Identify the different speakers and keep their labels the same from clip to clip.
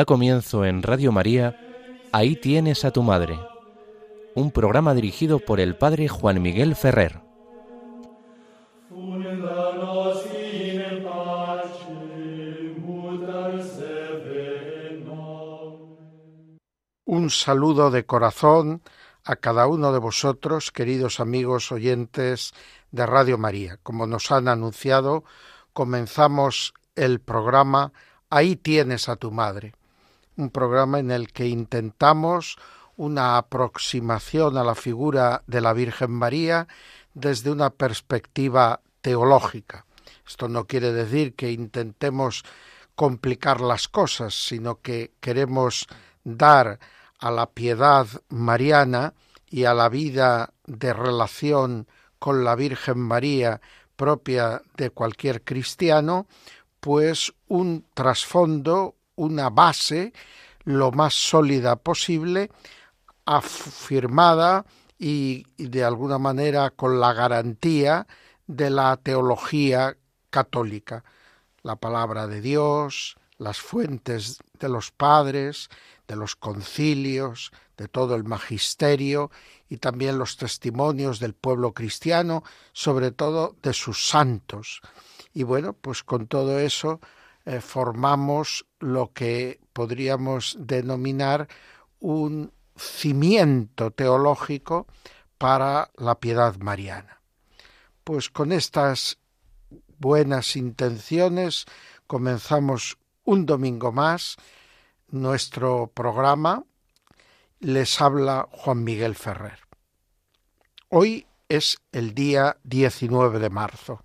Speaker 1: Da comienzo en Radio María, Ahí tienes a tu madre, un programa dirigido por el Padre Juan Miguel Ferrer.
Speaker 2: Un saludo de corazón a cada uno de vosotros, queridos amigos oyentes de Radio María. Como nos han anunciado, comenzamos el programa Ahí tienes a tu madre, un programa en el que intentamos una aproximación a la figura de la Virgen María desde una perspectiva teológica. Esto no quiere decir que intentemos complicar las cosas, sino que queremos dar a la piedad mariana y a la vida de relación con la Virgen María propia de cualquier cristiano, pues un trasfondo, una base lo más sólida posible, afirmada y, de alguna manera con la garantía de la teología católica, la palabra de Dios, las fuentes de los padres, de los concilios, de todo el magisterio y también los testimonios del pueblo cristiano, sobre todo de sus santos. Y bueno, pues con todo eso eh, formamos lo que podríamos denominar un cimiento teológico para la piedad mariana. Pues con estas buenas intenciones comenzamos un domingo más nuestro programa. Les habla Juan Miguel Ferrer. Hoy es el día 19 de marzo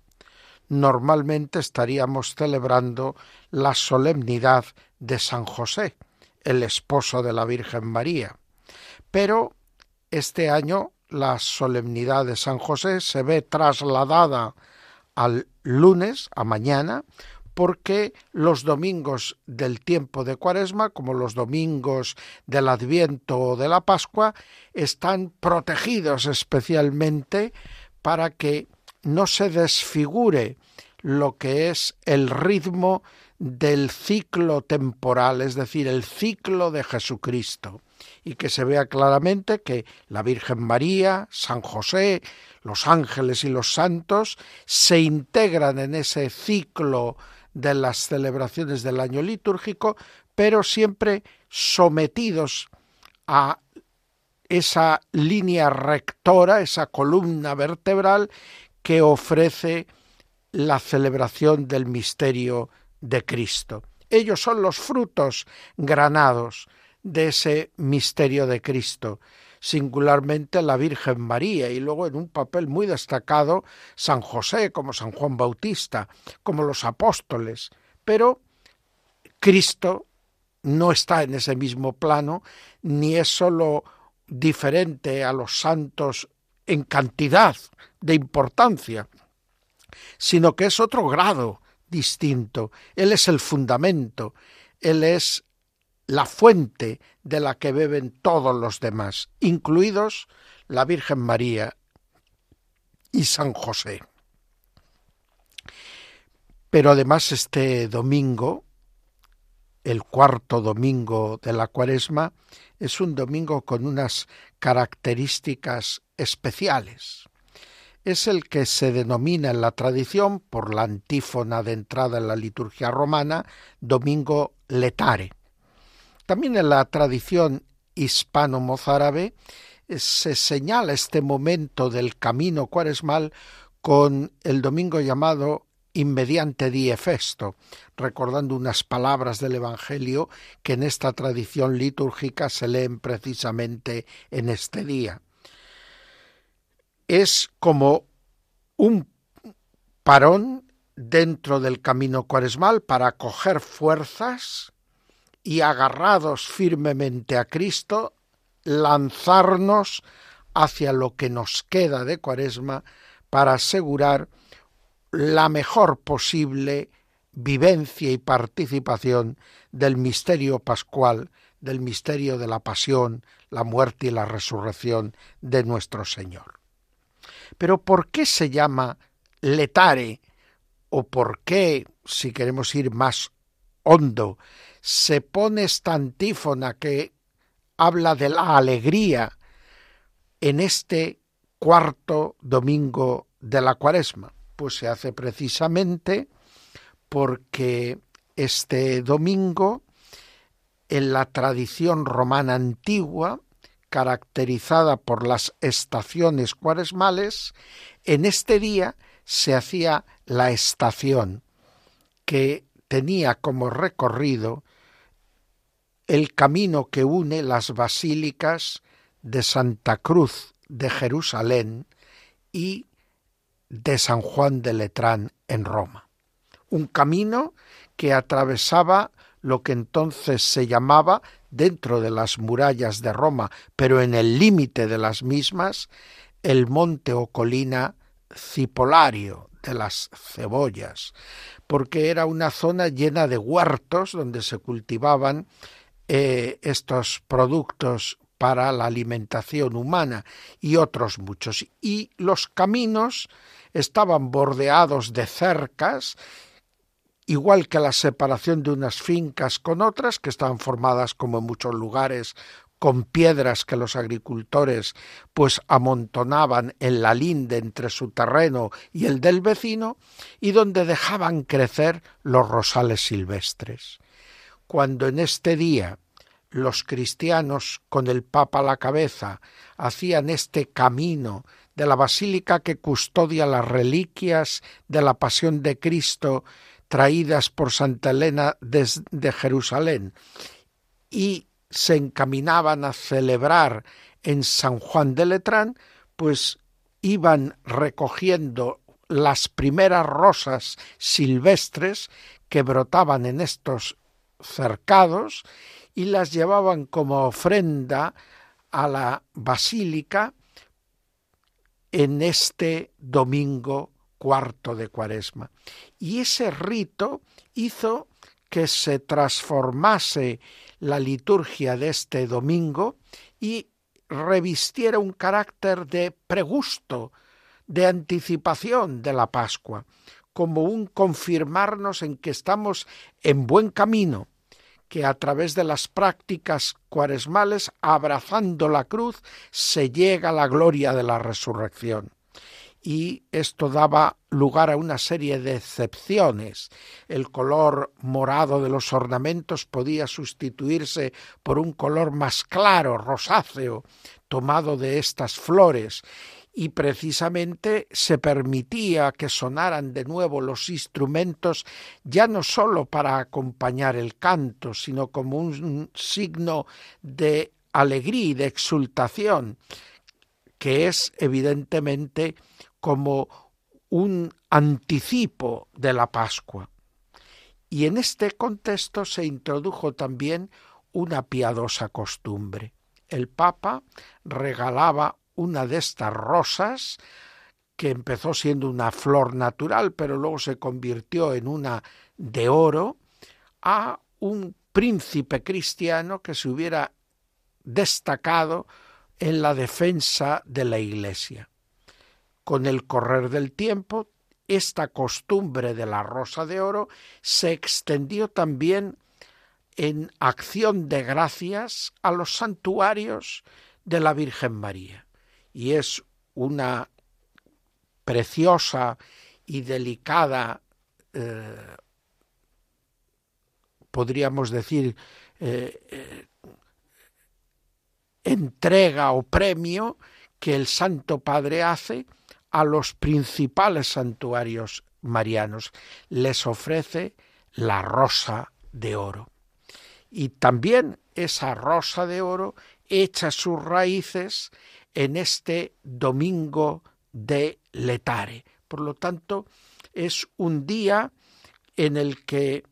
Speaker 2: normalmente estaríamos celebrando la solemnidad de San José, el esposo de la Virgen María. Pero este año la solemnidad de San José se ve trasladada al lunes, a mañana, porque los domingos del tiempo de Cuaresma, como los domingos del Adviento o de la Pascua, están protegidos especialmente para que no se desfigure lo que es el ritmo del ciclo temporal, es decir, el ciclo de Jesucristo, y que se vea claramente que la Virgen María, San José, los ángeles y los santos se integran en ese ciclo de las celebraciones del año litúrgico, pero siempre sometidos a esa línea rectora, esa columna vertebral que ofrece la celebración del misterio de Cristo. Ellos son los frutos granados de ese misterio de Cristo, singularmente la Virgen María y luego en un papel muy destacado San José, como San Juan Bautista, como los apóstoles. Pero Cristo no está en ese mismo plano, ni es sólo diferente a los santos en cantidad de importancia, sino que es otro grado distinto. Él es el fundamento, Él es la fuente de la que beben todos los demás, incluidos la Virgen María y San José. Pero además este domingo, el cuarto domingo de la cuaresma, es un domingo con unas características especiales. Es el que se denomina en la tradición, por la antífona de entrada en la liturgia romana, Domingo Letare. También en la tradición hispano-mozárabe eh, se señala este momento del camino cuaresmal con el domingo llamado inmediante die festo, recordando unas palabras del Evangelio que en esta tradición litúrgica se leen precisamente en este día. Es como un parón dentro del camino cuaresmal para coger fuerzas y agarrados firmemente a Cristo, lanzarnos hacia lo que nos queda de cuaresma para asegurar la mejor posible vivencia y participación del misterio pascual, del misterio de la pasión, la muerte y la resurrección de nuestro Señor. Pero ¿por qué se llama letare? ¿O por qué, si queremos ir más hondo, se pone esta antífona que habla de la alegría en este cuarto domingo de la cuaresma? Pues se hace precisamente porque este domingo, en la tradición romana antigua, caracterizada por las estaciones cuaresmales, en este día se hacía la estación que tenía como recorrido el camino que une las basílicas de Santa Cruz de Jerusalén y de San Juan de Letrán en Roma. Un camino que atravesaba lo que entonces se llamaba dentro de las murallas de Roma, pero en el límite de las mismas, el monte o colina Cipolario de las cebollas, porque era una zona llena de huertos donde se cultivaban eh, estos productos para la alimentación humana y otros muchos. Y los caminos estaban bordeados de cercas, igual que la separación de unas fincas con otras, que estaban formadas como en muchos lugares con piedras que los agricultores pues amontonaban en la linde entre su terreno y el del vecino, y donde dejaban crecer los rosales silvestres. Cuando en este día los cristianos, con el Papa a la cabeza, hacían este camino de la basílica que custodia las reliquias de la pasión de Cristo traídas por Santa Elena desde Jerusalén y se encaminaban a celebrar en San Juan de Letrán, pues iban recogiendo las primeras rosas silvestres que brotaban en estos cercados y las llevaban como ofrenda a la basílica en este domingo cuarto de cuaresma. Y ese rito hizo que se transformase la liturgia de este domingo y revistiera un carácter de pregusto, de anticipación de la Pascua, como un confirmarnos en que estamos en buen camino, que a través de las prácticas cuaresmales, abrazando la cruz, se llega a la gloria de la resurrección. Y esto daba lugar a una serie de excepciones. El color morado de los ornamentos podía sustituirse por un color más claro, rosáceo, tomado de estas flores, y precisamente se permitía que sonaran de nuevo los instrumentos ya no sólo para acompañar el canto, sino como un signo de alegría y de exultación, que es evidentemente como un anticipo de la Pascua. Y en este contexto se introdujo también una piadosa costumbre. El Papa regalaba una de estas rosas que empezó siendo una flor natural, pero luego se convirtió en una de oro, a un príncipe cristiano que se hubiera destacado en la defensa de la Iglesia. Con el correr del tiempo, esta costumbre de la rosa de oro se extendió también en acción de gracias a los santuarios de la Virgen María y es una preciosa y delicada, eh, podríamos decir, eh, eh, entrega o premio que el Santo Padre hace a los principales santuarios marianos. Les ofrece la rosa de oro. Y también esa rosa de oro echa sus raíces en este domingo de Letare. Por lo tanto, es un día en el que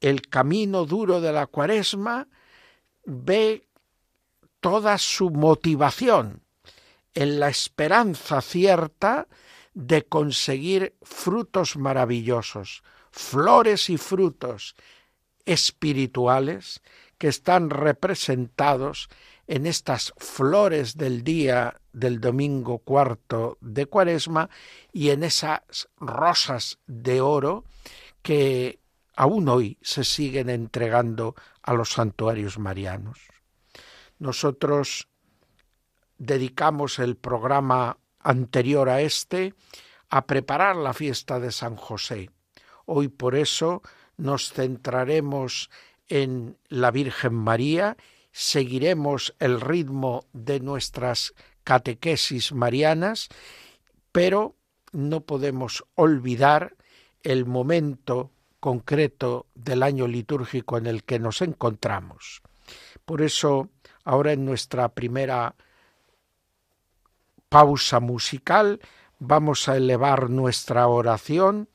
Speaker 2: el camino duro de la cuaresma ve toda su motivación en la esperanza cierta de conseguir frutos maravillosos, flores y frutos espirituales que están representados en estas flores del día del domingo cuarto de Cuaresma y en esas rosas de oro que aún hoy se siguen entregando a los santuarios marianos. Nosotros dedicamos el programa anterior a este a preparar la fiesta de San José. Hoy por eso nos centraremos en la Virgen María, seguiremos el ritmo de nuestras catequesis marianas, pero no podemos olvidar el momento concreto del año litúrgico en el que nos encontramos. Por eso, ahora en nuestra primera pausa musical, vamos a elevar nuestra oración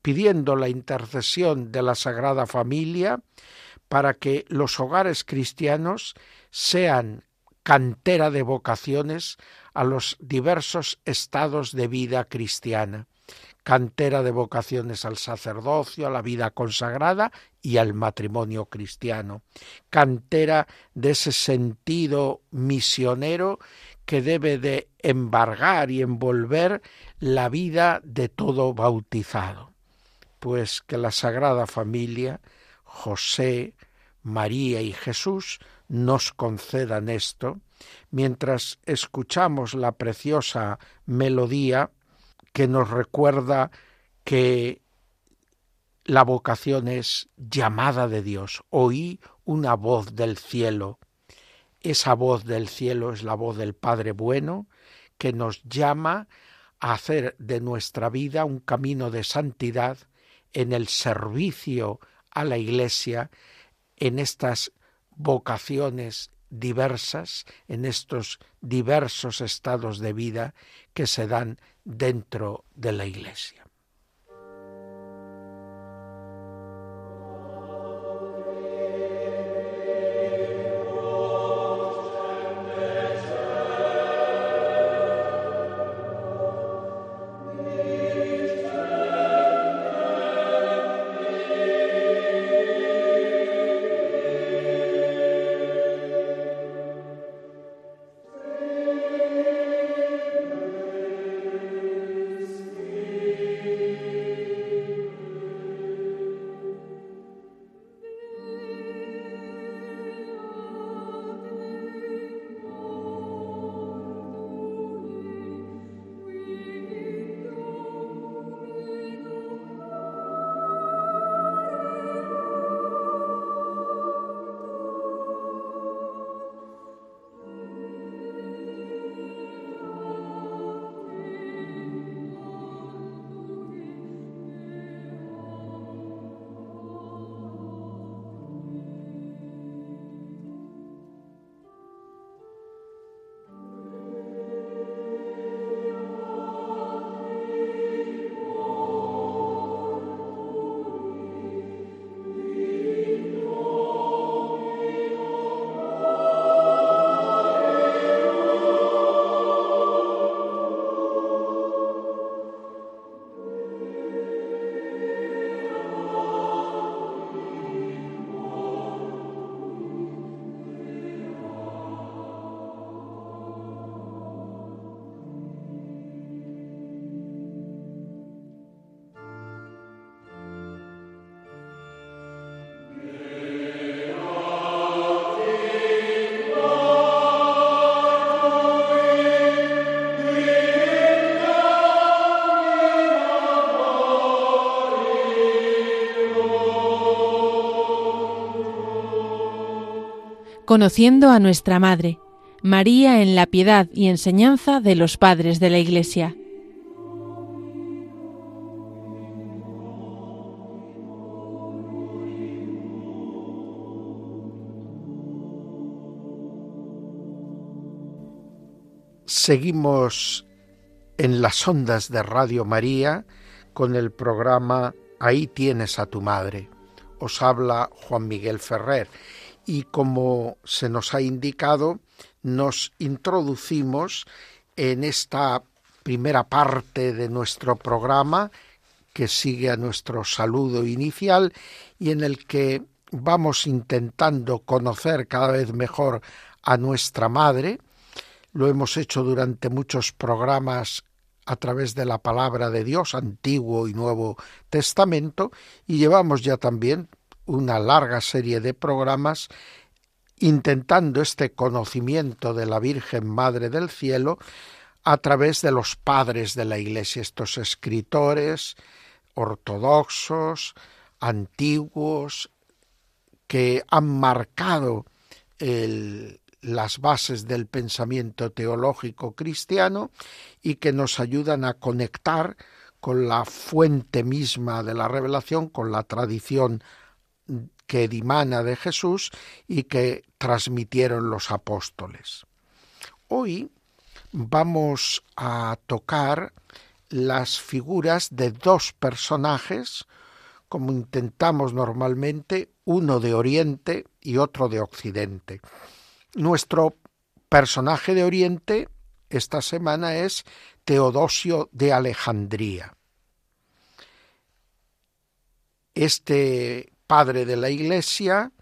Speaker 2: pidiendo la intercesión de la Sagrada Familia para que los hogares cristianos sean cantera de vocaciones a los diversos estados de vida cristiana, cantera de vocaciones al sacerdocio, a la vida consagrada y al matrimonio cristiano, cantera de ese sentido misionero que debe de embargar y envolver la vida de todo bautizado. Pues que la Sagrada Familia, José, María y Jesús nos concedan esto, mientras escuchamos la preciosa melodía que nos recuerda que la vocación es llamada de Dios. Oí una voz del cielo. Esa voz del cielo es la voz del Padre bueno que nos llama a hacer de nuestra vida un camino de santidad en el servicio a la Iglesia, en estas vocaciones diversas, en estos diversos estados de vida que se dan dentro de la Iglesia.
Speaker 3: Conociendo a nuestra Madre, María en la piedad y enseñanza de los padres de la Iglesia.
Speaker 2: Seguimos en las ondas de Radio María con el programa Ahí tienes a tu madre. Os habla Juan Miguel Ferrer y como se nos ha indicado, nos introducimos en esta primera parte de nuestro programa que sigue a nuestro saludo inicial y en el que vamos intentando conocer cada vez mejor a nuestra madre. Lo hemos hecho durante muchos programas a través de la palabra de Dios, Antiguo y Nuevo Testamento, y llevamos ya también una larga serie de programas intentando este conocimiento de la Virgen Madre del Cielo a través de los padres de la Iglesia, estos escritores ortodoxos, antiguos, que han marcado las bases del pensamiento teológico cristiano y que nos ayudan a conectar con la fuente misma de la revelación, con la tradición que dimana de Jesús y que transmitieron los apóstoles. Hoy vamos a tocar las figuras de dos personajes, como intentamos normalmente, uno de Oriente y otro de Occidente. Nuestro personaje de Oriente esta semana es Teodosio de Alejandría. Este padre de la Iglesia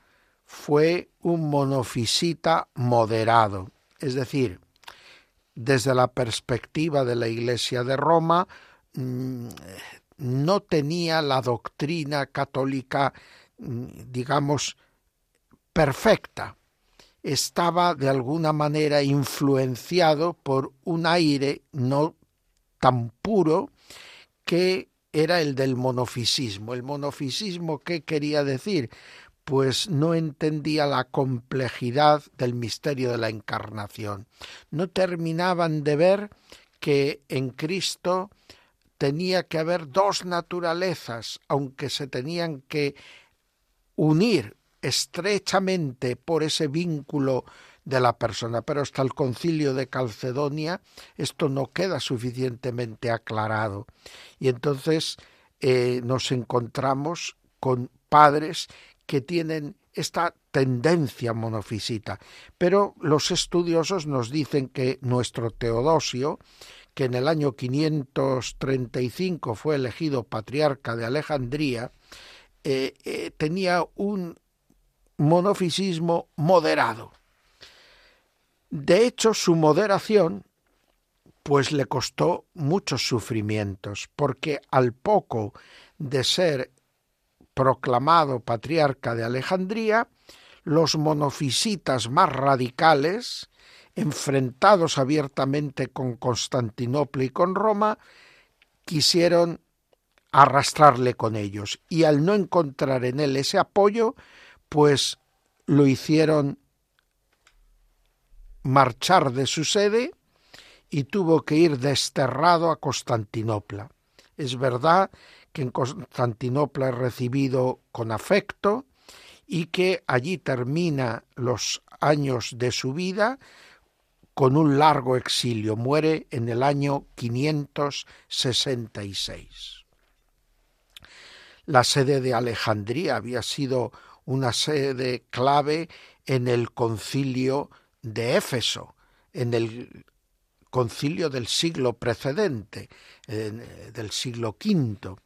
Speaker 2: fue un monofisita moderado, es decir, desde la perspectiva de la Iglesia de Roma, mm, no tenía la doctrina católica, mm, digamos, perfecta. Estaba de alguna manera influenciado por un aire no tan puro que era el del monofisismo. El monofisismo, ¿qué quería decir? pues no entendía la complejidad del misterio de la encarnación. No terminaban de ver que en Cristo tenía que haber dos naturalezas, aunque se tenían que unir estrechamente por ese vínculo de la persona, pero hasta el concilio de Calcedonia esto no queda suficientemente aclarado. Y entonces eh, nos encontramos con padres que tienen esta tendencia monofisita. Pero los estudiosos nos dicen que nuestro Teodosio, que en el año 535 fue elegido patriarca de Alejandría, eh, eh, tenía un monofisismo moderado. De hecho, su moderación pues le costó muchos sufrimientos, porque al poco de ser proclamado patriarca de Alejandría, los monofisitas más radicales, enfrentados abiertamente con Constantinopla y con Roma, quisieron arrastrarle con ellos. Y al no encontrar en él ese apoyo, pues lo hicieron marchar de su sede y tuvo que ir desterrado a Constantinopla. Es verdad que en Constantinopla es recibido con afecto y que allí termina los años de su vida con un largo exilio. Muere en el año 566. La sede de Alejandría había sido una sede clave en el concilio de Éfeso, en el concilio del siglo precedente, del siglo V.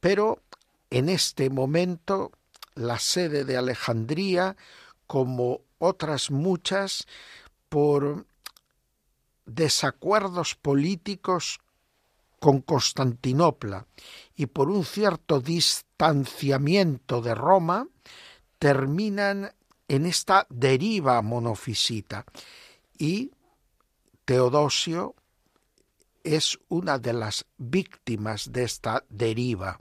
Speaker 2: Pero en este momento la sede de Alejandría, como otras muchas, por desacuerdos políticos con Constantinopla y por un cierto distanciamiento de Roma, terminan en esta deriva monofisita. Y Teodosio es una de las víctimas de esta deriva.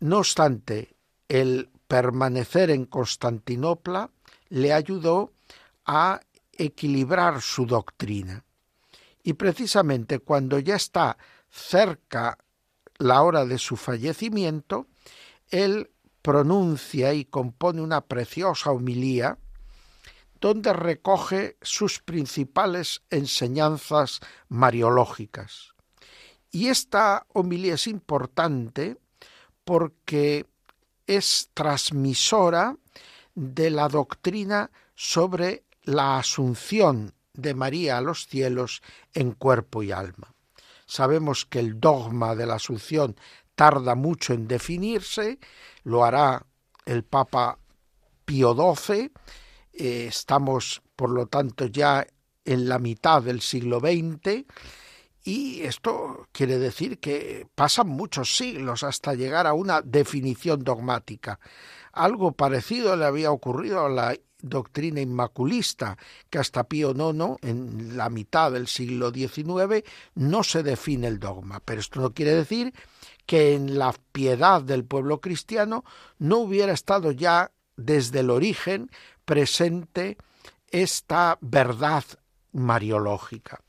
Speaker 2: No obstante, el permanecer en Constantinopla le ayudó a equilibrar su doctrina. Y precisamente cuando ya está cerca la hora de su fallecimiento, él pronuncia y compone una preciosa homilía donde recoge sus principales enseñanzas mariológicas. Y esta homilía es importante porque es transmisora de la doctrina sobre la asunción de María a los cielos en cuerpo y alma. Sabemos que el dogma de la asunción tarda mucho en definirse, lo hará el Papa Pío XII, eh, estamos por lo tanto ya en la mitad del siglo XX Y esto quiere decir que pasan muchos siglos hasta llegar a una definición dogmática. Algo parecido le había ocurrido a la doctrina inmaculista, que hasta Pío IX, en la mitad del siglo XIX, no se define el dogma. Pero esto no quiere decir que en la piedad del pueblo cristiano no hubiera estado ya desde el origen presente esta verdad mariológica.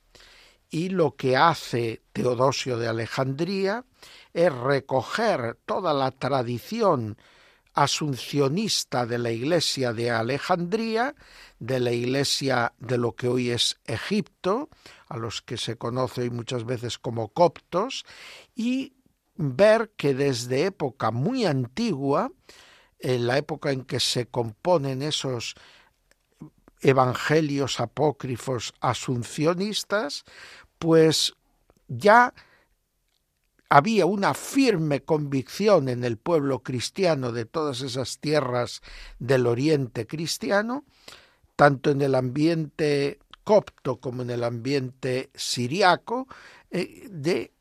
Speaker 2: Y lo que hace Teodosio de Alejandría es recoger toda la tradición asuncionista de la iglesia de Alejandría, de la iglesia de lo que hoy es Egipto, a los que se conoce muchas veces como coptos, y ver que desde época muy antigua, en la época en que se componen esos evangelios apócrifos asuncionistas, pues ya había una firme convicción en el pueblo cristiano de todas esas tierras del oriente cristiano, tanto en el ambiente copto como en el ambiente siriaco, eh, de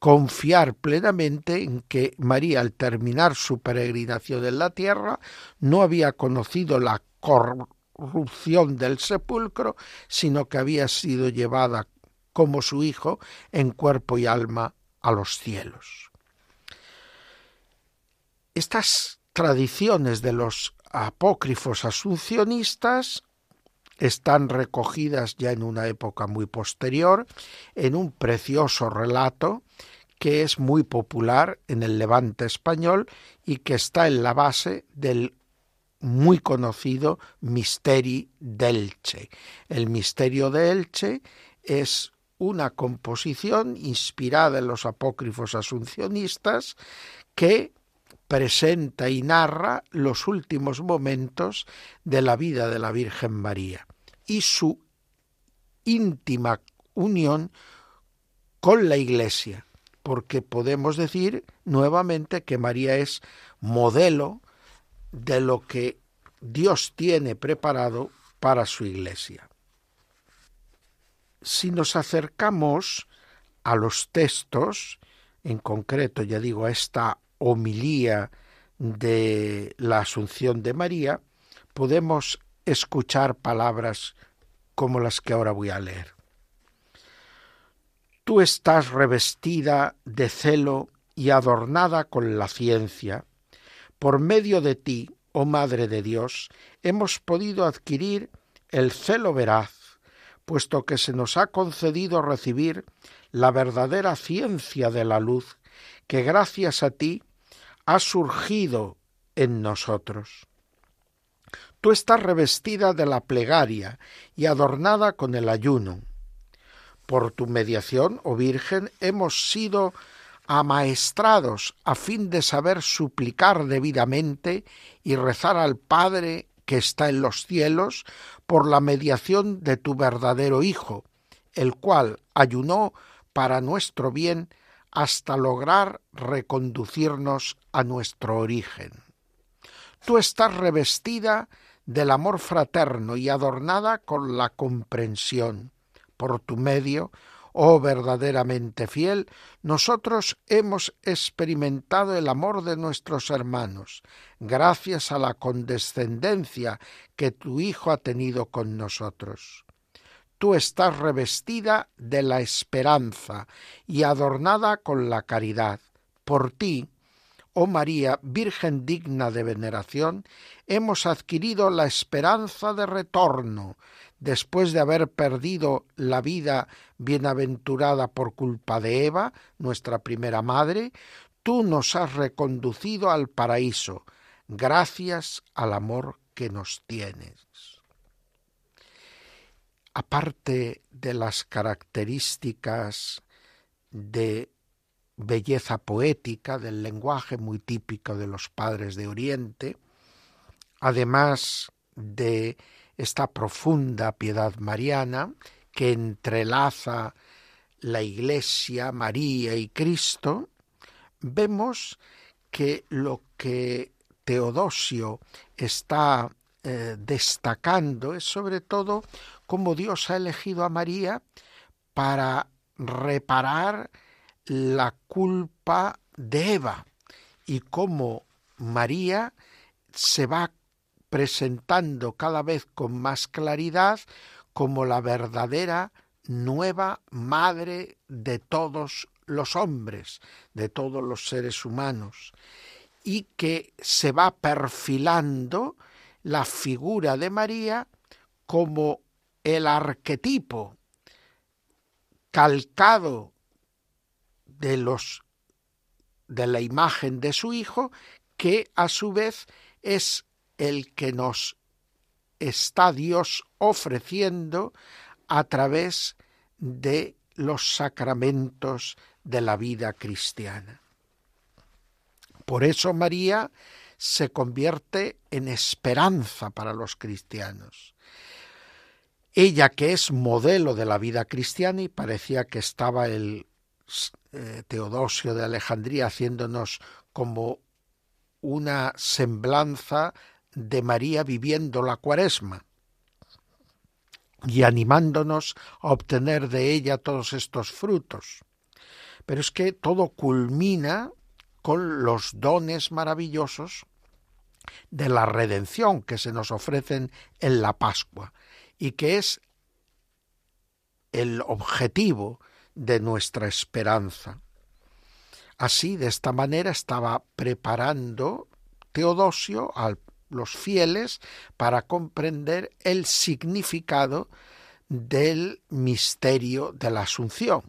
Speaker 2: confiar plenamente en que María al terminar su peregrinación en la tierra no había conocido la corrupción del sepulcro, sino que había sido llevada como su Hijo en cuerpo y alma a los cielos. Estas tradiciones de los apócrifos asuncionistas están recogidas ya en una época muy posterior en un precioso relato que es muy popular en el levante español y que está en la base del muy conocido Misteri d'Elche. El misterio de Elche es una composición inspirada en los apócrifos asuncionistas que presenta y narra los últimos momentos de la vida de la Virgen María y su íntima unión con la Iglesia, porque podemos decir nuevamente que María es modelo de lo que Dios tiene preparado para su iglesia. Si nos acercamos a los textos, en concreto, ya digo, a esta homilía de la Asunción de María, podemos escuchar palabras como las que ahora voy a leer. Tú estás revestida de celo y adornada con la ciencia, por medio de ti, oh Madre de Dios, hemos podido adquirir el celo veraz, puesto que se nos ha concedido recibir la verdadera ciencia de la luz, que gracias a ti ha surgido en nosotros. Tú estás revestida de la plegaria y adornada con el ayuno. Por tu mediación, oh Virgen, hemos sido amaestrados a fin de saber suplicar debidamente y rezar al Padre que está en los cielos por la mediación de tu verdadero Hijo, el cual ayunó para nuestro bien hasta lograr reconducirnos a nuestro origen. Tú estás revestida del amor fraterno y adornada con la comprensión. Por tu medio, Oh verdaderamente fiel, nosotros hemos experimentado el amor de nuestros hermanos, gracias a la condescendencia que tu Hijo ha tenido con nosotros. Tú estás revestida de la esperanza y adornada con la caridad. Por ti, oh María, Virgen digna de veneración, hemos adquirido la esperanza de retorno, después de haber perdido la vida bienaventurada por culpa de Eva, nuestra primera madre, tú nos has reconducido al paraíso, gracias al amor que nos tienes. Aparte de las características de belleza poética del lenguaje muy típico de los padres de Oriente, además de esta profunda piedad mariana que entrelaza la Iglesia, María y Cristo, vemos que lo que Teodosio está eh, destacando es sobre todo cómo Dios ha elegido a María para reparar la culpa de Eva y cómo María se va presentando cada vez con más claridad como la verdadera nueva madre de todos los hombres, de todos los seres humanos, y que se va perfilando la figura de María como el arquetipo calcado de los de la imagen de su hijo que a su vez es el que nos está Dios ofreciendo a través de los sacramentos de la vida cristiana. Por eso María se convierte en esperanza para los cristianos. Ella que es modelo de la vida cristiana y parecía que estaba el eh, Teodosio de Alejandría haciéndonos como una semblanza de María viviendo la cuaresma y animándonos a obtener de ella todos estos frutos. Pero es que todo culmina con los dones maravillosos de la redención que se nos ofrecen en la Pascua y que es el objetivo de nuestra esperanza. Así, de esta manera, estaba preparando Teodosio a los fieles para comprender el significado del misterio de la Asunción,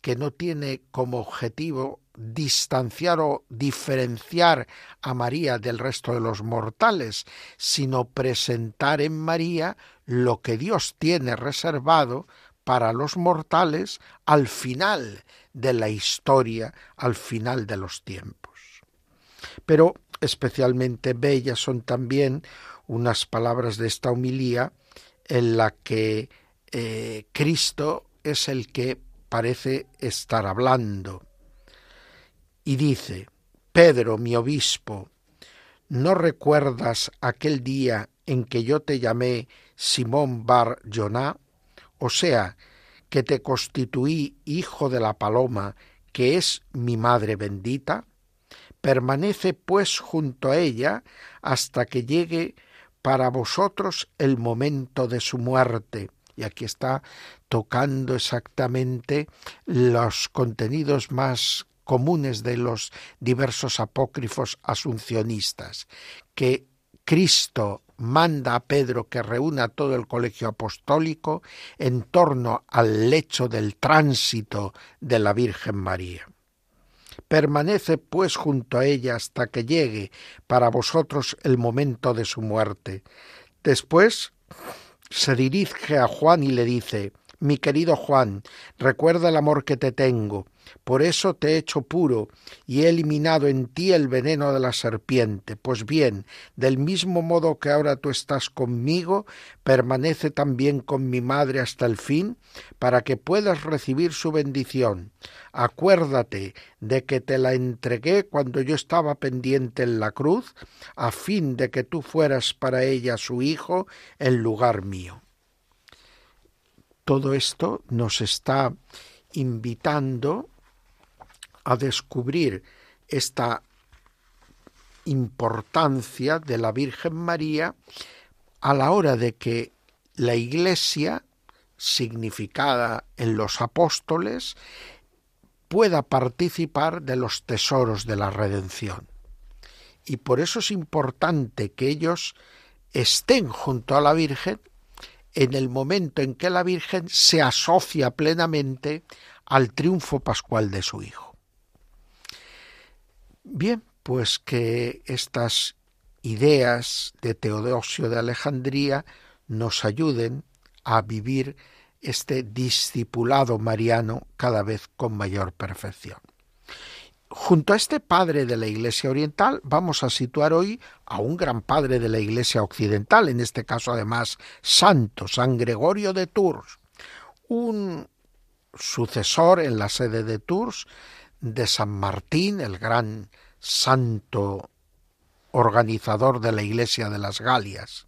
Speaker 2: que no tiene como objetivo distanciar o diferenciar a María del resto de los mortales, sino presentar en María lo que Dios tiene reservado para los mortales al final de la historia, al final de los tiempos. Pero especialmente bellas son también unas palabras de esta humilía en la que eh, Cristo es el que parece estar hablando. Y dice, Pedro, mi obispo, ¿no recuerdas aquel día en que yo te llamé Simón Bar Joná? O sea, que te constituí hijo de la paloma, que es mi madre bendita? Permanece pues junto a ella hasta que llegue para vosotros el momento de su muerte. Y aquí está tocando exactamente los contenidos más comunes de los diversos apócrifos asuncionistas, que Cristo manda a Pedro que reúna todo el colegio apostólico en torno al lecho del tránsito de la Virgen María. Permanece pues junto a ella hasta que llegue para vosotros el momento de su muerte. Después se dirige a Juan y le dice Mi querido Juan, recuerda el amor que te tengo por eso te he hecho puro y he eliminado en ti el veneno de la serpiente. Pues bien, del mismo modo que ahora tú estás conmigo, permanece también con mi madre hasta el fin, para que puedas recibir su bendición. Acuérdate de que te la entregué cuando yo estaba pendiente en la cruz, a fin de que tú fueras para ella su hijo en lugar mío. Todo esto nos está invitando a descubrir esta importancia de la Virgen María a la hora de que la Iglesia, significada en los apóstoles, pueda participar de los tesoros de la redención. Y por eso es importante que ellos estén junto a la Virgen en el momento en que la Virgen se asocia plenamente al triunfo pascual de su Hijo. Bien, pues que estas ideas de Teodosio de Alejandría nos ayuden a vivir este discipulado mariano cada vez con mayor perfección. Junto a este padre de la Iglesia Oriental vamos a situar hoy a un gran padre de la Iglesia Occidental, en este caso además santo, San Gregorio de Tours, un sucesor en la sede de Tours de San Martín, el gran santo organizador de la Iglesia de las Galias.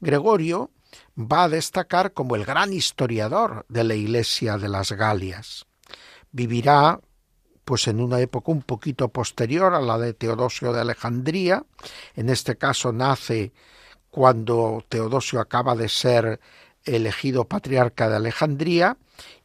Speaker 2: Gregorio va a destacar como el gran historiador de la Iglesia de las Galias. Vivirá pues en una época un poquito posterior a la de Teodosio de Alejandría. En este caso nace cuando Teodosio acaba de ser elegido patriarca de Alejandría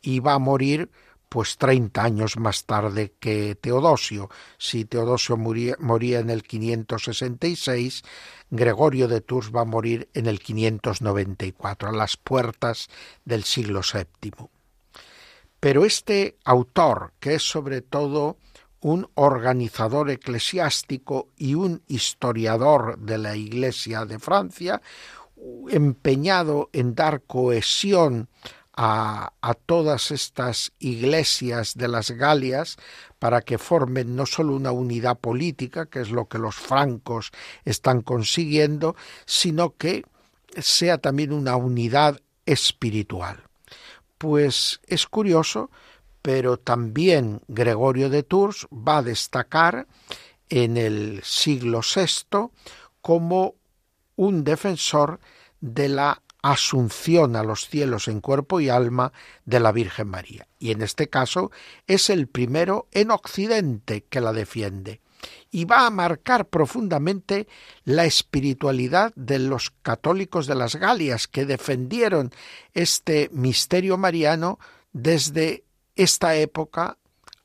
Speaker 2: y va a morir pues 30 años más tarde que Teodosio. Si Teodosio moría, en el 566, Gregorio de Tours va a morir en el 594, a las puertas del siglo VII. Pero este autor, que es sobre todo un organizador eclesiástico y un historiador de la Iglesia de Francia, empeñado en dar cohesión a, todas estas iglesias de las Galias para que formen no solo una unidad política, que es lo que los francos están consiguiendo, sino que sea también una unidad espiritual. Pues es curioso, pero también Gregorio de Tours va a destacar en el siglo VI como un defensor de la asunción a los cielos en cuerpo y alma de la Virgen María. Y en este caso es el primero en Occidente que la defiende. Y va a marcar profundamente la espiritualidad de los católicos de las Galias que defendieron este misterio mariano desde esta época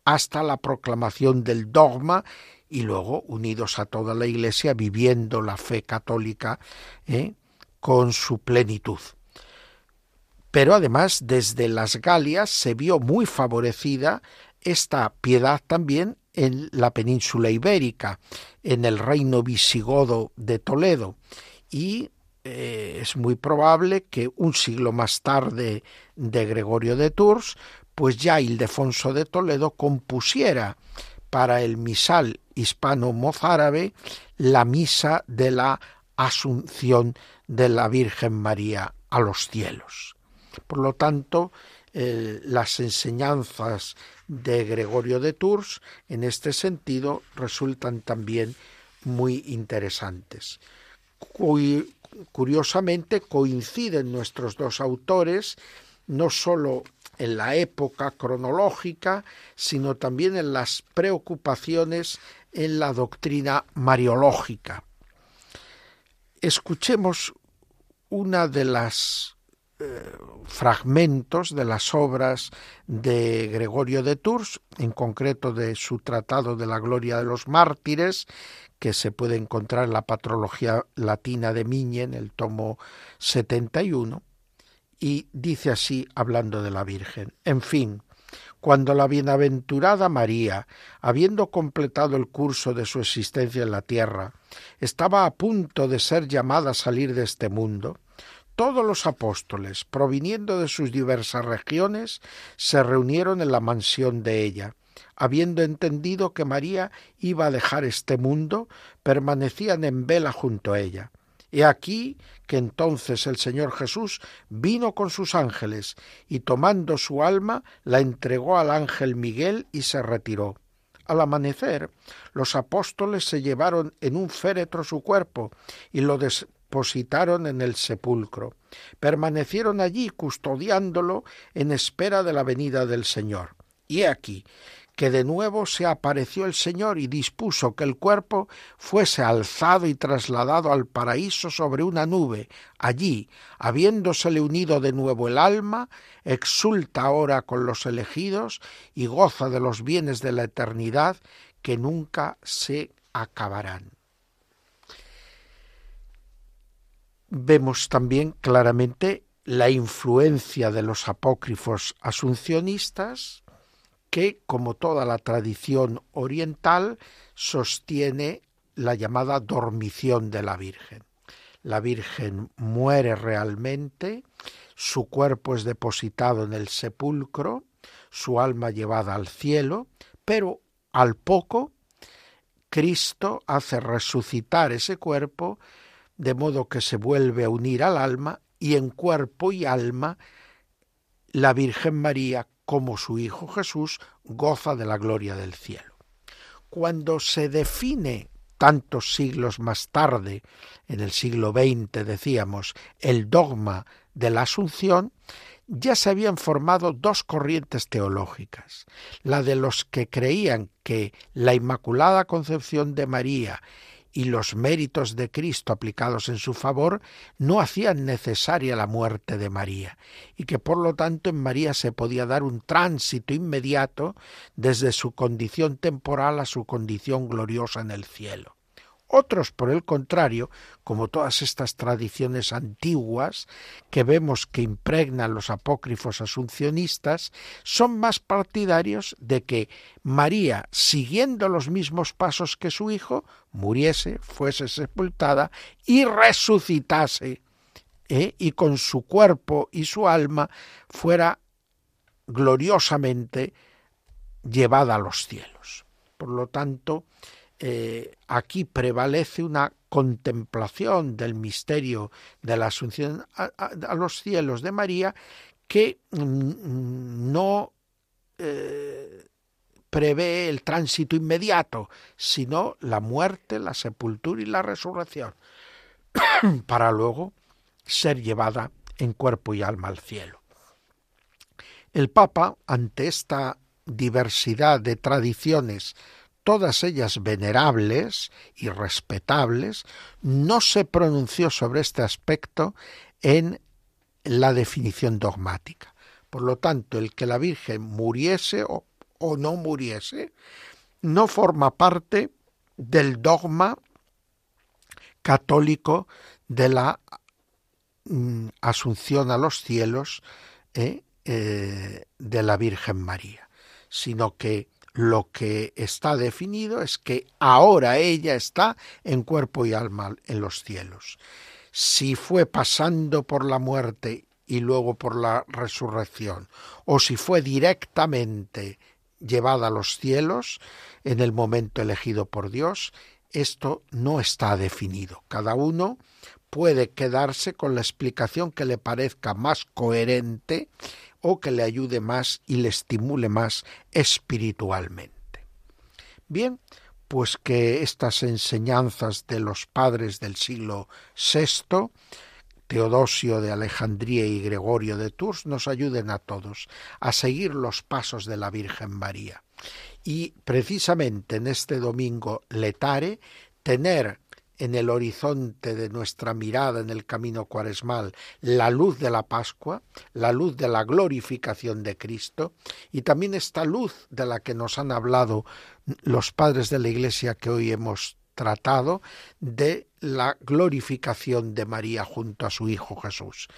Speaker 2: hasta la proclamación del dogma y luego unidos a toda la Iglesia viviendo la fe católica ¿eh? Con su plenitud. Pero además desde las Galias se vio muy favorecida esta piedad también en la península ibérica, en el reino visigodo de Toledo, y eh, es muy probable que un siglo más tarde de Gregorio de Tours, pues ya Ildefonso de Toledo compusiera para el misal hispano-mozárabe la misa de la Asunción de la Virgen María a los cielos. Por lo tanto, las enseñanzas de Gregorio de Tours en este sentido resultan también muy interesantes. Curiosamente coinciden nuestros dos autores no sólo en la época cronológica, sino también en las preocupaciones en la doctrina mariológica. Escuchemos una de las eh, fragmentos de las obras de Gregorio de Tours, en concreto de su Tratado de la Gloria de los Mártires, que se puede encontrar en la Patrología Latina de Miñe, en el tomo 71, y dice así, hablando de la Virgen, en fin, cuando la bienaventurada María, habiendo completado el curso de su existencia en la tierra, estaba a punto de ser llamada a salir de este mundo, todos los apóstoles, proviniendo de sus diversas regiones, se reunieron en la mansión de ella. Habiendo entendido que María iba a dejar este mundo, permanecían en vela junto a ella. He aquí que entonces el Señor Jesús vino con sus ángeles y tomando su alma la entregó al ángel Miguel y se retiró. Al amanecer, los apóstoles se llevaron en un féretro su cuerpo y lo depositaron en el sepulcro. Permanecieron allí custodiándolo en espera de la venida del Señor. Y he aquí que de nuevo se apareció el Señor y dispuso que el cuerpo fuese alzado y trasladado al paraíso sobre una nube. Allí, habiéndosele unido de nuevo el alma, exulta ahora con los elegidos y goza de los bienes de la eternidad que nunca se acabarán. Vemos también claramente la influencia de los apócrifos asuncionistas, que, como toda la tradición oriental, sostiene la llamada dormición de la Virgen. La Virgen muere realmente, su cuerpo es depositado en el sepulcro, su alma llevada al cielo, pero al poco Cristo hace resucitar ese cuerpo, de modo que se vuelve a unir al alma y en cuerpo y alma la Virgen María como su Hijo Jesús goza de la gloria del cielo. Cuando se define tantos siglos más tarde, en el siglo XX decíamos, el dogma de la Asunción, ya se habían formado dos corrientes teológicas, la de los que creían que la Inmaculada Concepción de María y los méritos de Cristo aplicados en su favor no hacían necesaria la muerte de María, y que por lo tanto en María se podía dar un tránsito inmediato desde su condición temporal a su condición gloriosa en el cielo. Otros, por el contrario, como todas estas tradiciones antiguas que vemos que impregnan los apócrifos asuncionistas, son más partidarios de que María, siguiendo los mismos pasos que su hijo, muriese, fuese sepultada y resucitase, ¿eh? y con su cuerpo y su alma fuera gloriosamente llevada a los cielos. Por lo tanto, eh, aquí prevalece una contemplación del misterio de la asunción a, los cielos de María que mm, no eh, prevé el tránsito inmediato, sino la muerte, la sepultura y la resurrección, para luego ser llevada en cuerpo y alma al cielo. El Papa, ante esta diversidad de tradiciones todas ellas venerables y respetables, no se pronunció sobre este aspecto en la definición dogmática. Por lo tanto, el que la Virgen muriese o, no muriese no forma parte del dogma católico de la mm, asunción a los cielos eh, eh, de la Virgen María, sino que lo que está definido es que ahora ella está en cuerpo y alma en los cielos. Si fue pasando por la muerte y luego por la resurrección, o si fue directamente llevada a los cielos en el momento elegido por Dios, esto no está definido. Cada uno puede quedarse con la explicación que le parezca más coherente o que le ayude más y le estimule más espiritualmente. Bien, pues que estas enseñanzas de los padres del siglo VI, Teodosio de Alejandría y Gregorio de Tours, nos ayuden a todos a seguir los pasos de la Virgen María. Y precisamente en este domingo letare, tener en el horizonte de nuestra mirada en el camino cuaresmal la luz de la Pascua, la luz de la glorificación de Cristo y también esta luz de la que nos han hablado los padres de la Iglesia que hoy hemos tratado de la glorificación de María junto a su Hijo Jesús.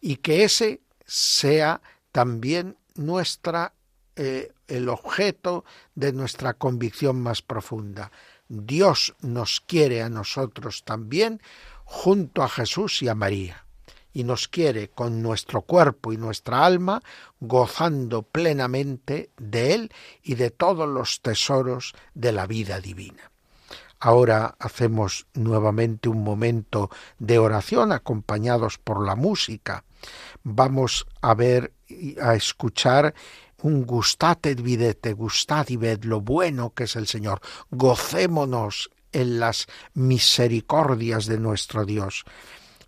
Speaker 2: Y que ese sea también nuestra eh, el objeto de nuestra convicción más profunda Dios nos quiere a nosotros también junto a Jesús y a María, y nos quiere con nuestro cuerpo y nuestra alma, gozando plenamente de Él y de todos los tesoros de la vida divina. Ahora hacemos nuevamente un momento de oración acompañados por la música. Vamos a ver y a escuchar un gustad et videte, gustad y ved lo bueno que es el Señor. Gocémonos en las misericordias de nuestro Dios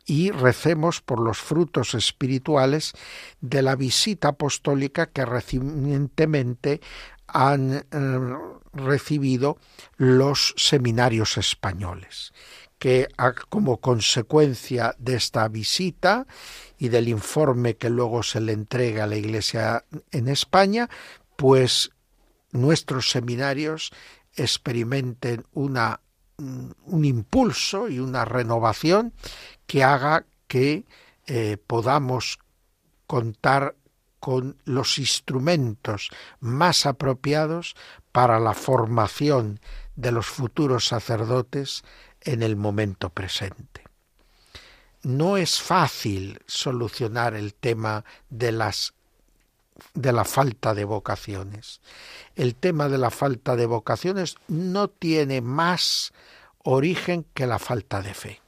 Speaker 2: y recemos por los frutos espirituales de la visita apostólica que recientemente han eh, recibido los seminarios españoles, que como consecuencia de esta visita y del informe que luego se le entrega a la Iglesia en España, pues nuestros seminarios experimenten una, mm, un impulso y una renovación que haga que eh, podamos contar con los instrumentos más apropiados para la formación de los futuros sacerdotes en el momento presente no es fácil solucionar el tema de las de la falta de vocaciones. El tema de la falta de vocaciones no tiene más origen que la falta de fe.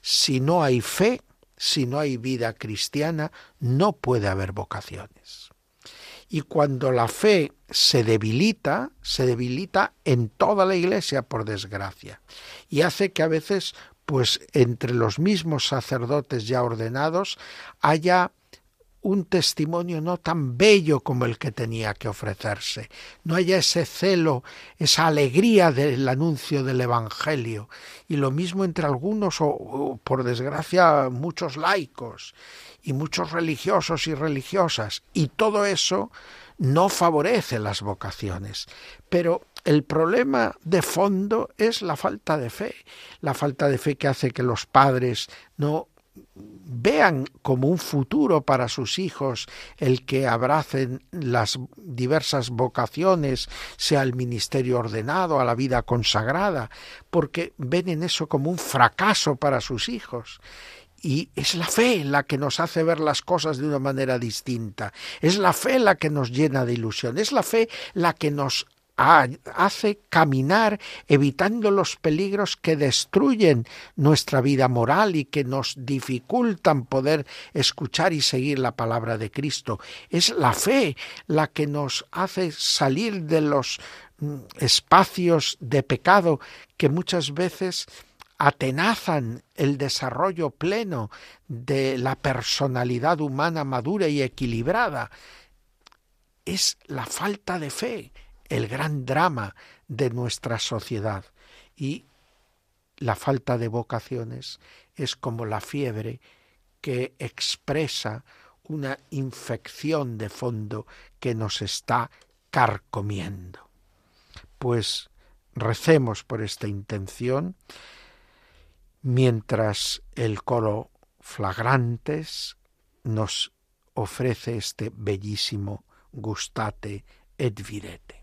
Speaker 2: Si no hay fe, si no hay vida cristiana, no puede haber vocaciones. Y cuando la fe se debilita, se debilita en toda la iglesia, por desgracia, y hace que a veces, pues entre los mismos sacerdotes ya ordenados, haya un testimonio no tan bello como el que tenía que ofrecerse, no haya ese celo, esa alegría del anuncio del Evangelio, y lo mismo entre algunos o, por desgracia muchos laicos y muchos religiosos y religiosas, y todo eso no favorece las vocaciones. Pero el problema de fondo es la falta de fe, la falta de fe que hace que los padres no vean como un futuro para sus hijos el que abracen las diversas vocaciones, sea el ministerio ordenado, a la vida consagrada, porque ven en eso como un fracaso para sus hijos. Y es la fe la que nos hace ver las cosas de una manera distinta. Es la fe la que nos llena de ilusión. Es la fe la que nos hace caminar evitando los peligros que destruyen nuestra vida moral y que nos dificultan poder escuchar y seguir la palabra de Cristo. Es la fe la que nos hace salir de los mm, espacios de pecado que muchas veces atenazan el desarrollo pleno de la personalidad humana madura y equilibrada. Es la falta de fe el gran drama de nuestra sociedad. Y la falta de vocaciones es como la fiebre que expresa una infección de fondo que nos está carcomiendo. Pues recemos por esta intención mientras el coro flagrantes nos ofrece este bellísimo gustate et virete.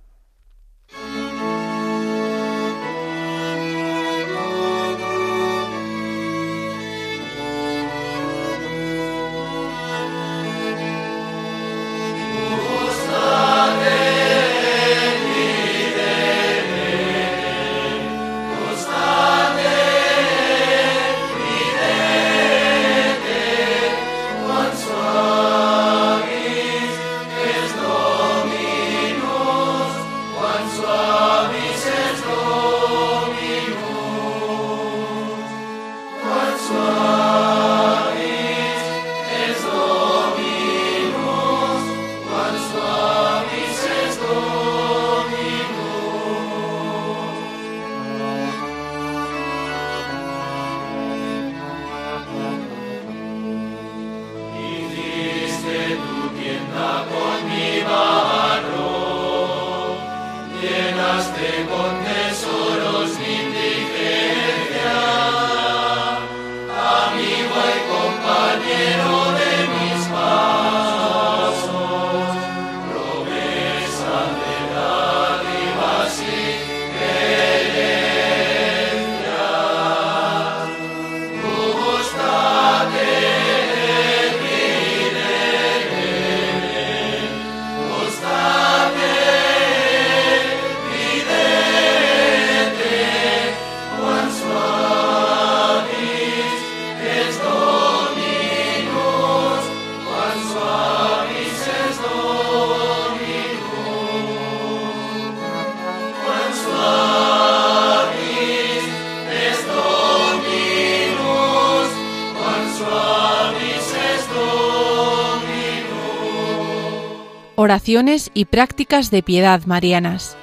Speaker 3: Oraciones y prácticas de piedad marianas.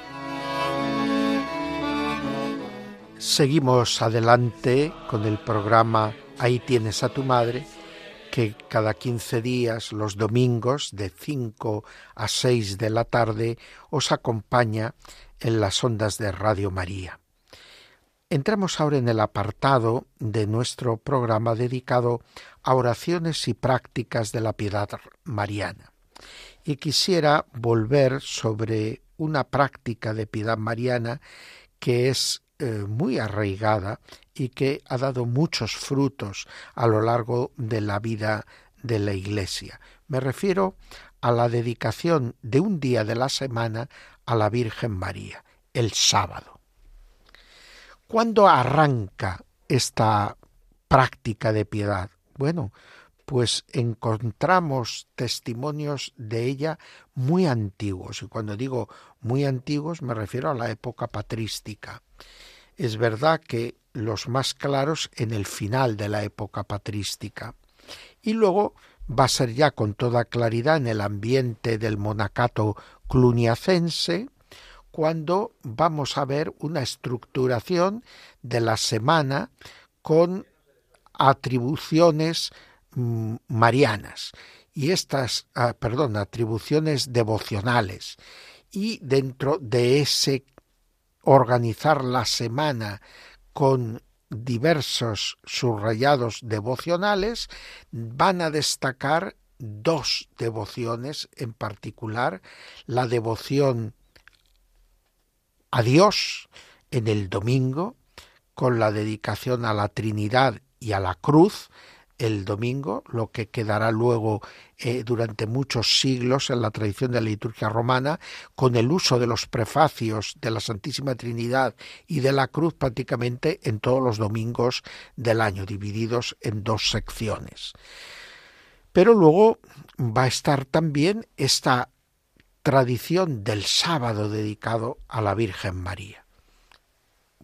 Speaker 2: Seguimos adelante con el programa Ahí tienes a tu madre, que cada 15 días, los domingos, de 5 a 6 de la tarde, os acompaña en las ondas de Radio María. Entramos ahora en el apartado de nuestro programa dedicado a oraciones y prácticas de la piedad mariana y quisiera volver sobre una práctica de piedad mariana que es eh, muy arraigada y que ha dado muchos frutos a lo largo de la vida de la Iglesia. Me refiero a la dedicación de un día de la semana a la Virgen María, el sábado. ¿Cuándo arranca esta práctica de piedad? Bueno, pues encontramos testimonios de ella muy antiguos. Y cuando digo muy antiguos me refiero a la época patrística. Es verdad que los más claros en el final de la época patrística. Y luego va a ser ya con toda claridad en el ambiente del monacato cluniacense, cuando vamos a ver una estructuración de la semana con atribuciones marianas y estas, ah, perdón, atribuciones devocionales. Y dentro de ese organizar la semana con diversos subrayados devocionales, van a destacar dos devociones en particular, la devoción a Dios en el domingo, con la dedicación a la Trinidad y a la cruz, el domingo, lo que quedará luego eh, durante muchos siglos en la tradición de la liturgia romana, con el uso de los prefacios de la Santísima Trinidad y de la cruz prácticamente en todos los domingos del año, divididos en dos secciones. Pero luego va a estar también esta tradición del sábado dedicado a la Virgen María.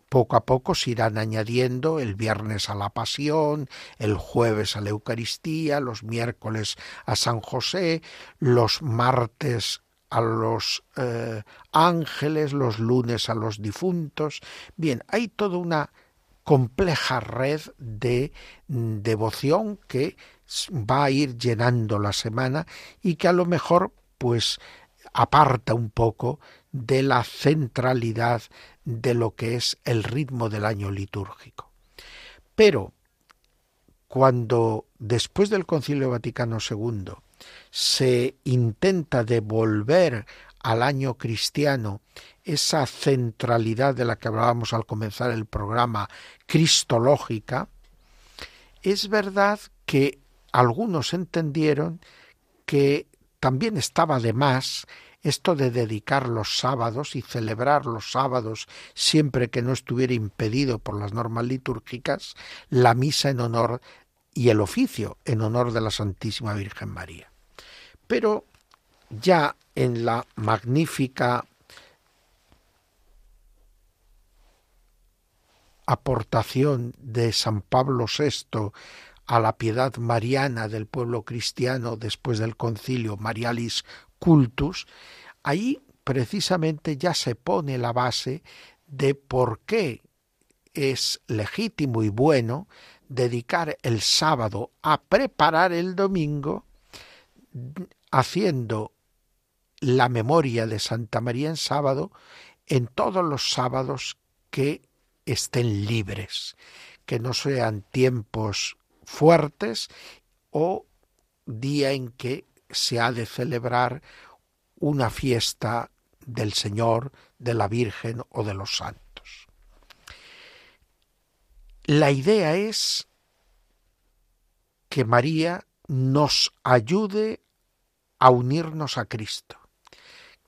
Speaker 2: Poco a poco se irán añadiendo el viernes a la Pasión, el jueves a la Eucaristía, los miércoles a San José, los martes a los eh, ángeles, los lunes a los difuntos. Bien, hay toda una compleja red de devoción que va a ir llenando la semana y que a lo mejor pues aparta un poco de la centralidad de lo que es el ritmo del año litúrgico. Pero cuando después del Concilio Vaticano II se intenta devolver al año cristiano esa centralidad de la que hablábamos al comenzar el programa, cristológica, es verdad que algunos entendieron que también estaba de más esto de dedicar los sábados y celebrar los sábados siempre que no estuviera impedido por las normas litúrgicas, la misa en honor y el oficio en honor de la Santísima Virgen María. Pero ya en la magnífica aportación de San Pablo VI a la piedad mariana del pueblo cristiano después del concilio Marialis cultus, ahí precisamente ya se pone la base de por qué es legítimo y bueno dedicar el sábado a preparar el domingo haciendo la memoria de Santa María en sábado en todos los sábados que estén libres, que no sean tiempos fuertes o día en que se ha de celebrar una fiesta del Señor, de la Virgen o de los santos. La idea es que María nos ayude a unirnos a Cristo,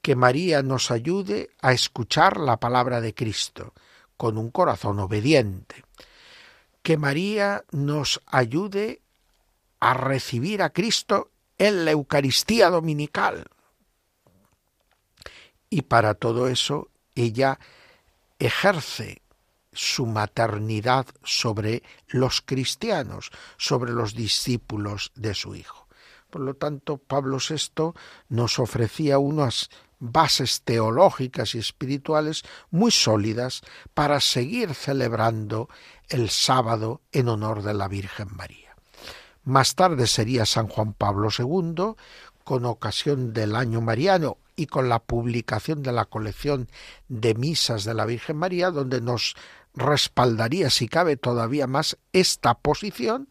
Speaker 2: que María nos ayude a escuchar la palabra de Cristo con un corazón obediente, que María nos ayude a recibir a Cristo en la Eucaristía dominical. Y para todo eso ella ejerce su maternidad sobre los cristianos, sobre los discípulos de su Hijo. Por lo tanto, Pablo VI nos ofrecía unas bases teológicas y espirituales muy sólidas para seguir celebrando el sábado en honor de la Virgen María. Más tarde sería San Juan Pablo II, con ocasión del año mariano y con la publicación de la colección de misas de la Virgen María, donde nos respaldaría, si cabe todavía más, esta posición,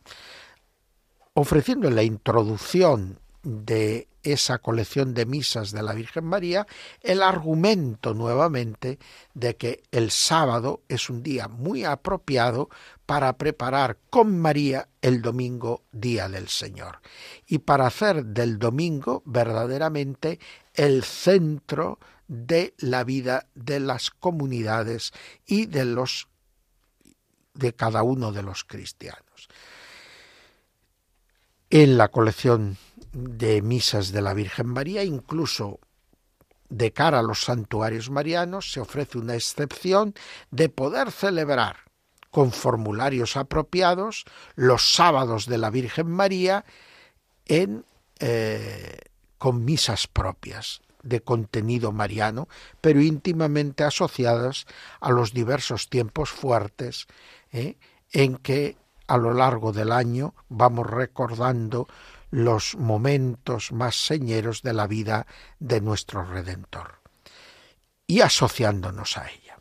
Speaker 2: ofreciendo la introducción de esa colección de misas de la Virgen María el argumento nuevamente de que el sábado es un día muy apropiado para preparar con María el domingo día del Señor y para hacer del domingo verdaderamente el centro de la vida de las comunidades y de los de cada uno de los cristianos. en la colección de misas de la Virgen María, incluso de cara a los santuarios marianos, se ofrece una excepción de poder celebrar con formularios apropiados los sábados de la Virgen María en, eh, con misas propias de contenido mariano, pero íntimamente asociadas a los diversos tiempos fuertes ¿eh? en que a lo largo del año vamos recordando los momentos más señeros de la vida de nuestro Redentor y asociándonos a ella.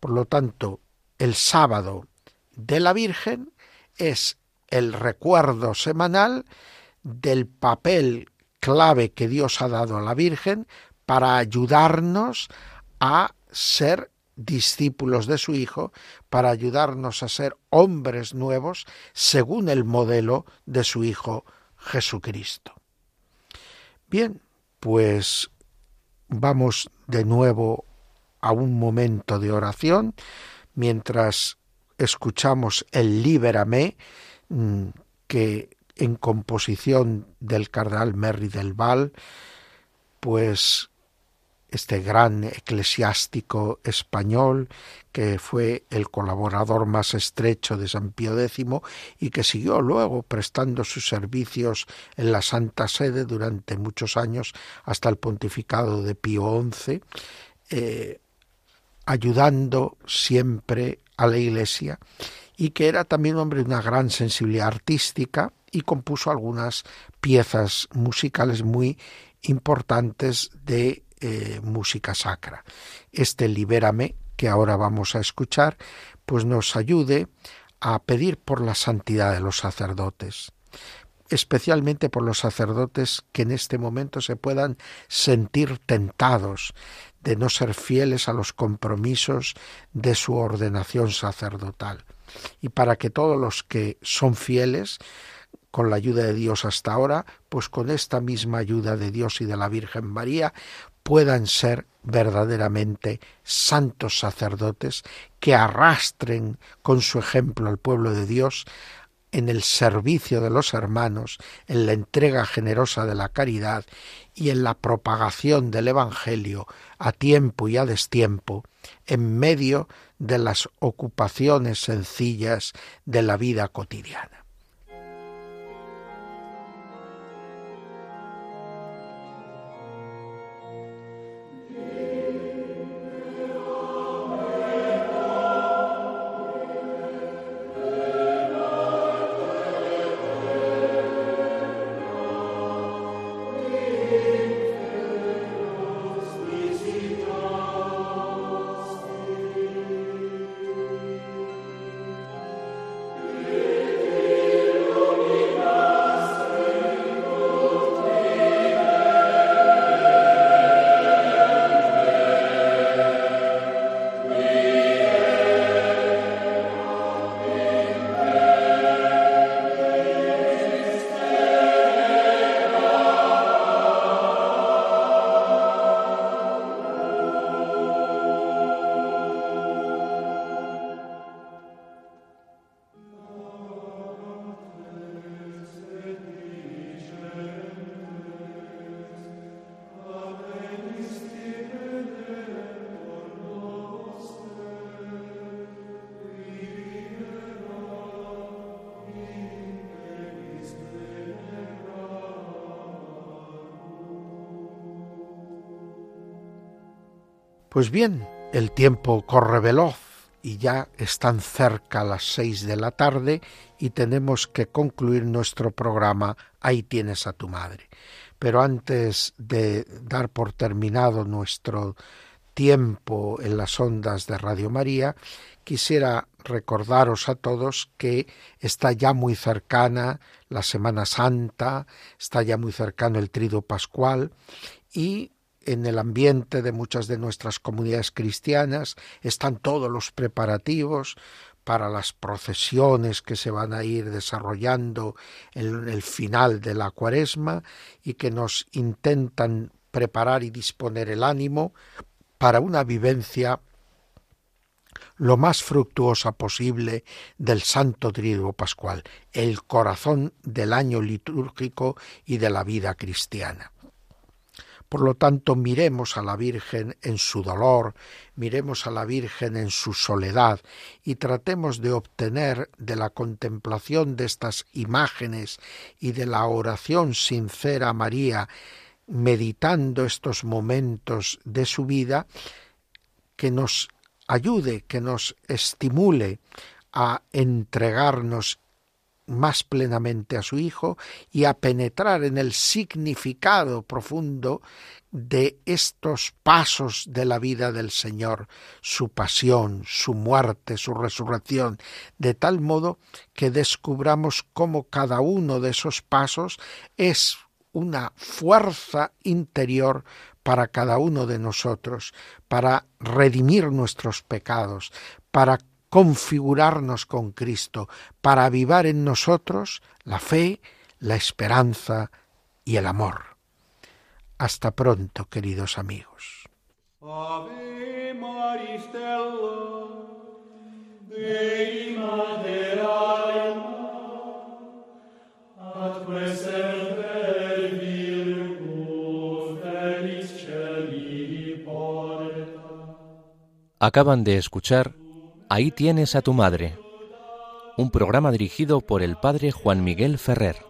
Speaker 2: Por lo tanto, el sábado de la Virgen es el recuerdo semanal del papel clave que Dios ha dado a la Virgen para ayudarnos a ser discípulos de su Hijo, para ayudarnos a ser hombres nuevos según el modelo de su Hijo Jesucristo. Bien, pues vamos de nuevo a un momento de oración mientras escuchamos el Líberame mm, que en composición del cardenal Merry del Val, pues este gran eclesiástico español que fue el colaborador más estrecho de San Pío X y que siguió luego prestando sus servicios en la Santa Sede durante muchos años hasta el pontificado de Pío XI, eh, ayudando siempre a la Iglesia y que era también hombre de una gran sensibilidad artística y compuso algunas piezas musicales muy importantes de eh, música sacra. Este Libérame, que ahora vamos a escuchar, pues nos ayude a pedir por la santidad de los sacerdotes, especialmente por los sacerdotes que en este momento se puedan sentir tentados de no ser fieles a los compromisos de su ordenación sacerdotal. Y para que todos los que son fieles con la ayuda de Dios hasta ahora, pues con esta misma ayuda de Dios y de la Virgen María, puedan ser verdaderamente santos sacerdotes que arrastren con su ejemplo al pueblo de Dios en el servicio de los hermanos, en la entrega generosa de la caridad y en la propagación del Evangelio a tiempo y a destiempo, en medio de las ocupaciones sencillas de la vida cotidiana. Pues bien, el tiempo corre veloz y ya están cerca las seis de la tarde y tenemos que concluir nuestro programa Ahí tienes a tu madre. Pero antes de dar por terminado nuestro tiempo en las ondas de Radio María, quisiera recordaros a todos que está ya muy cercana la Semana Santa, está ya muy cercano el Trido Pascual y en el ambiente de muchas de nuestras comunidades cristianas están todos los preparativos para las procesiones que se van a ir desarrollando en el final de la cuaresma y que nos intentan preparar y disponer el ánimo para una vivencia lo más fructuosa posible del Santo Triduo Pascual, el corazón del año litúrgico y de la vida cristiana. Por lo tanto, miremos a la Virgen en su dolor, miremos a la Virgen en su soledad y tratemos de obtener de la contemplación de estas imágenes y de la oración sincera a María, meditando estos momentos de su vida, que nos ayude, que nos estimule a entregarnos más plenamente a su Hijo y a penetrar en el significado profundo de estos pasos de la vida del Señor, su pasión, su muerte, su resurrección, de tal modo que descubramos cómo cada uno de esos pasos es una fuerza interior para cada uno de nosotros, para redimir nuestros pecados, para configurarnos con Cristo, para avivar en nosotros la fe, la esperanza y el amor. Hasta pronto, queridos amigos.
Speaker 1: Acaban de escuchar Ahí tienes a tu madre, un programa dirigido por el padre Juan Miguel Ferrer.